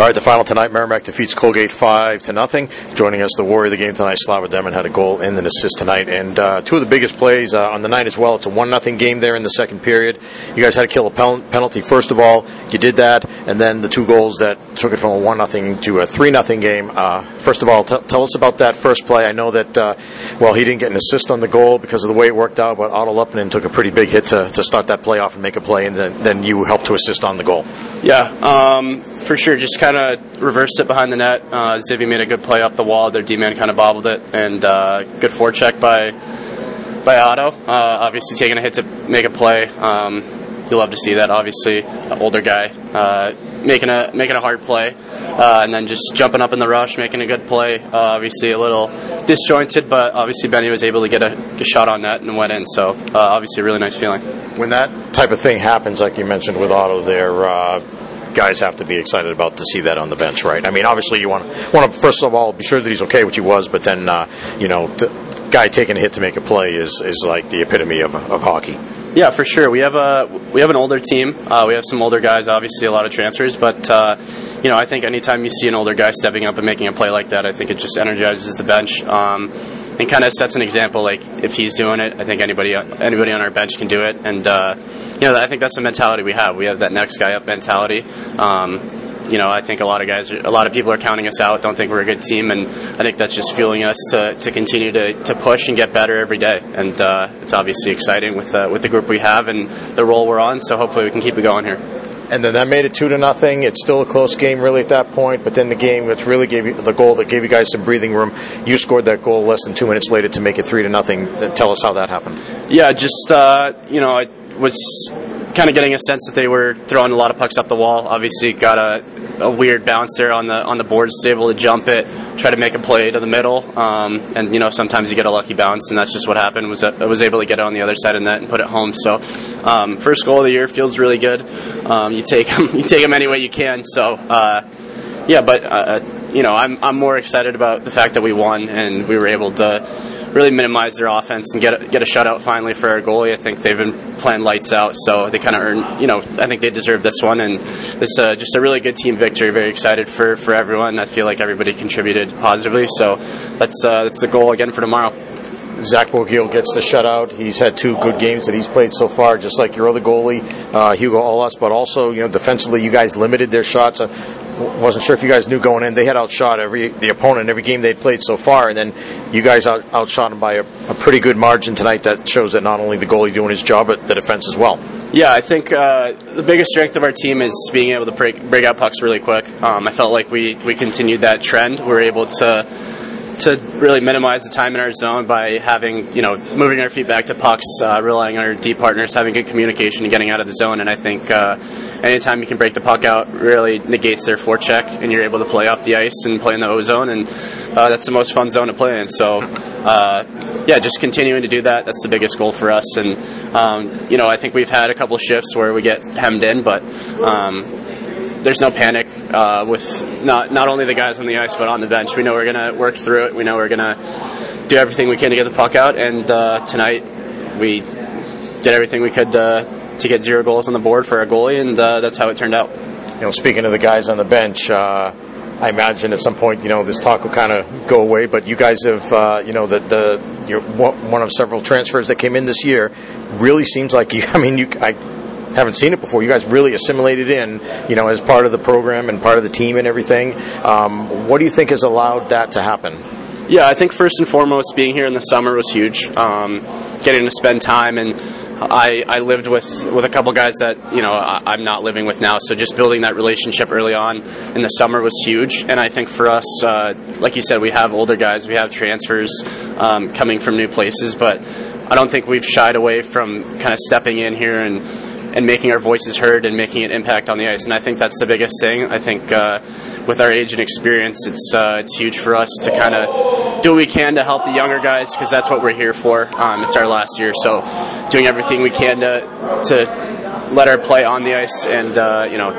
All right, the final tonight, Merrimack defeats Colgate five to nothing. Joining us, the warrior of the game tonight, Slava Demin had a goal and an assist tonight, and uh, two of the biggest plays uh, on the night as well. It's a one nothing game there in the second period. You guys had to kill a pen- penalty first of all. You did that, and then the two goals that took it from a one nothing to a three nothing game. Uh, first of all, t- tell us about that first play. I know that uh, well, he didn't get an assist on the goal because of the way it worked out, but Otto Luppinen took a pretty big hit to, to start that play off and make a play, and then, then you helped to assist on the goal. Yeah, um, for sure. Just kind of reversed it behind the net. Uh, Zivy made a good play up the wall. Their D man kind of bobbled it, and uh, good forecheck by by Otto. Uh, obviously, taking a hit to make a play. Um, you love to see that. Obviously, older guy uh, making a making a hard play, uh, and then just jumping up in the rush, making a good play. Uh, obviously, a little disjointed, but obviously Benny was able to get a, a shot on net and went in. So, uh, obviously, a really nice feeling. When that type of thing happens, like you mentioned with Otto, there. Uh, guys have to be excited about to see that on the bench, right? I mean, obviously you want to want to first of all be sure that he's okay, which he was, but then uh, you know, the guy taking a hit to make a play is is like the epitome of, of hockey. Yeah, for sure. We have a we have an older team. Uh, we have some older guys, obviously a lot of transfers, but uh, you know I think anytime you see an older guy stepping up and making a play like that, I think it just energizes the bench. Um, and kind of sets an example. Like if he's doing it, I think anybody anybody on our bench can do it. And uh, you know, I think that's the mentality we have. We have that next guy up mentality. Um, you know, I think a lot of guys, a lot of people are counting us out. Don't think we're a good team, and I think that's just fueling us to, to continue to, to push and get better every day. And uh, it's obviously exciting with uh, with the group we have and the roll we're on. So hopefully we can keep it going here and then that made it two to nothing. It's still a close game, really, at that point. But then the game that's really gave you the goal that gave you guys some breathing room. You scored that goal less than two minutes later to make it three to nothing. Tell us how that happened. Yeah, just uh, you know, I was kind of getting a sense that they were throwing a lot of pucks up the wall. Obviously, got a, a weird bounce there on the on the boards. Was able to jump it, try to make a play to the middle, um, and you know sometimes you get a lucky bounce, and that's just what happened. Was I was able to get it on the other side of net and put it home. So, um, first goal of the year feels really good. Um, you take them, you take them any way you can. So, uh, yeah, but uh, you know I'm I'm more excited about the fact that we won and we were able to really minimize their offense and get a, get a shutout finally for our goalie. I think they've been playing lights out, so they kind of earned. You know, I think they deserve this one, and this uh, just a really good team victory. Very excited for for everyone. I feel like everybody contributed positively, so that's uh, that's the goal again for tomorrow. Zach Borgiel gets the shutout. He's had two good games that he's played so far, just like your other goalie, uh, Hugo Ollas. But also, you know, defensively, you guys limited their shots. I wasn't sure if you guys knew going in. They had outshot every the opponent every game they'd played so far, and then you guys out, outshot them by a, a pretty good margin tonight. That shows that not only the goalie doing his job, but the defense as well. Yeah, I think uh, the biggest strength of our team is being able to break break out pucks really quick. Um, I felt like we we continued that trend. We were able to to really minimize the time in our zone by having, you know, moving our feet back to pucks, uh, relying on our deep partners, having good communication, and getting out of the zone. And I think uh, anytime you can break the puck out, really negates their forecheck, and you're able to play up the ice and play in the O zone, and uh, that's the most fun zone to play in. So, uh, yeah, just continuing to do that. That's the biggest goal for us. And um, you know, I think we've had a couple shifts where we get hemmed in, but. Um, there's no panic uh, with not not only the guys on the ice but on the bench. We know we're gonna work through it. We know we're gonna do everything we can to get the puck out. And uh, tonight we did everything we could uh, to get zero goals on the board for our goalie, and uh, that's how it turned out. You know, speaking of the guys on the bench. Uh, I imagine at some point, you know, this talk will kind of go away. But you guys have, uh, you know, the the you're one of several transfers that came in this year. Really seems like you. I mean, you. I haven't seen it before. You guys really assimilated in, you know, as part of the program and part of the team and everything. Um, what do you think has allowed that to happen? Yeah, I think first and foremost, being here in the summer was huge. Um, getting to spend time and I, I lived with, with a couple guys that you know I, am not living with now. So just building that relationship early on in the summer was huge. And I think for us, uh, like you said, we have older guys, we have transfers um, coming from new places, but I don't think we've shied away from kind of stepping in here and and making our voices heard and making an impact on the ice. And I think that's the biggest thing. I think uh, with our age and experience, it's uh, it's huge for us to kind of do what we can to help the younger guys because that's what we're here for. Um, it's our last year, so doing everything we can to to let our play on the ice and uh, you know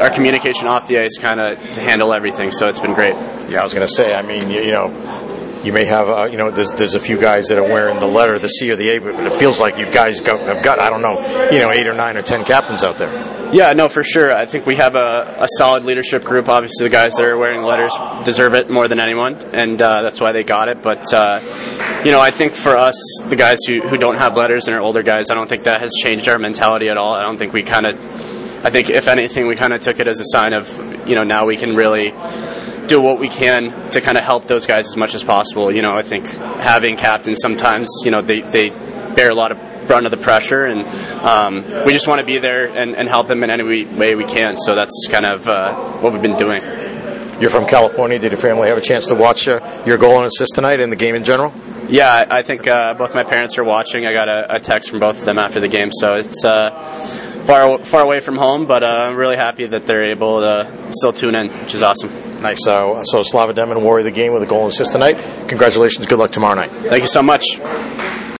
our communication off the ice kind of to handle everything. So it's been great. Yeah, I was going to say. I mean, you, you know you may have, uh, you know, there's, there's a few guys that are wearing the letter, the C or the A, but it feels like you guys go, have got, I don't know, you know, eight or nine or ten captains out there. Yeah, no, for sure. I think we have a, a solid leadership group. Obviously, the guys that are wearing letters deserve it more than anyone, and uh, that's why they got it. But uh, you know, I think for us, the guys who, who don't have letters and are older guys, I don't think that has changed our mentality at all. I don't think we kind of, I think if anything, we kind of took it as a sign of, you know, now we can really do what we can to kind of help those guys as much as possible. You know, I think having captains sometimes, you know, they, they bear a lot of brunt of the pressure, and um, we just want to be there and, and, help them in any way we can. So that's kind of uh, what we've been doing. You're from California. Did your family have a chance to watch uh, your goal and assist tonight and the game in general? Yeah, I think uh, both my parents are watching. I got a, a, text from both of them after the game, so it's uh, far far away from home, but uh, I'm really happy that they're able to still tune in, which is awesome. Nice. So, so Slava Demin Warrior the game with a goal and assist tonight. Congratulations. Good luck tomorrow night. Thank you so much.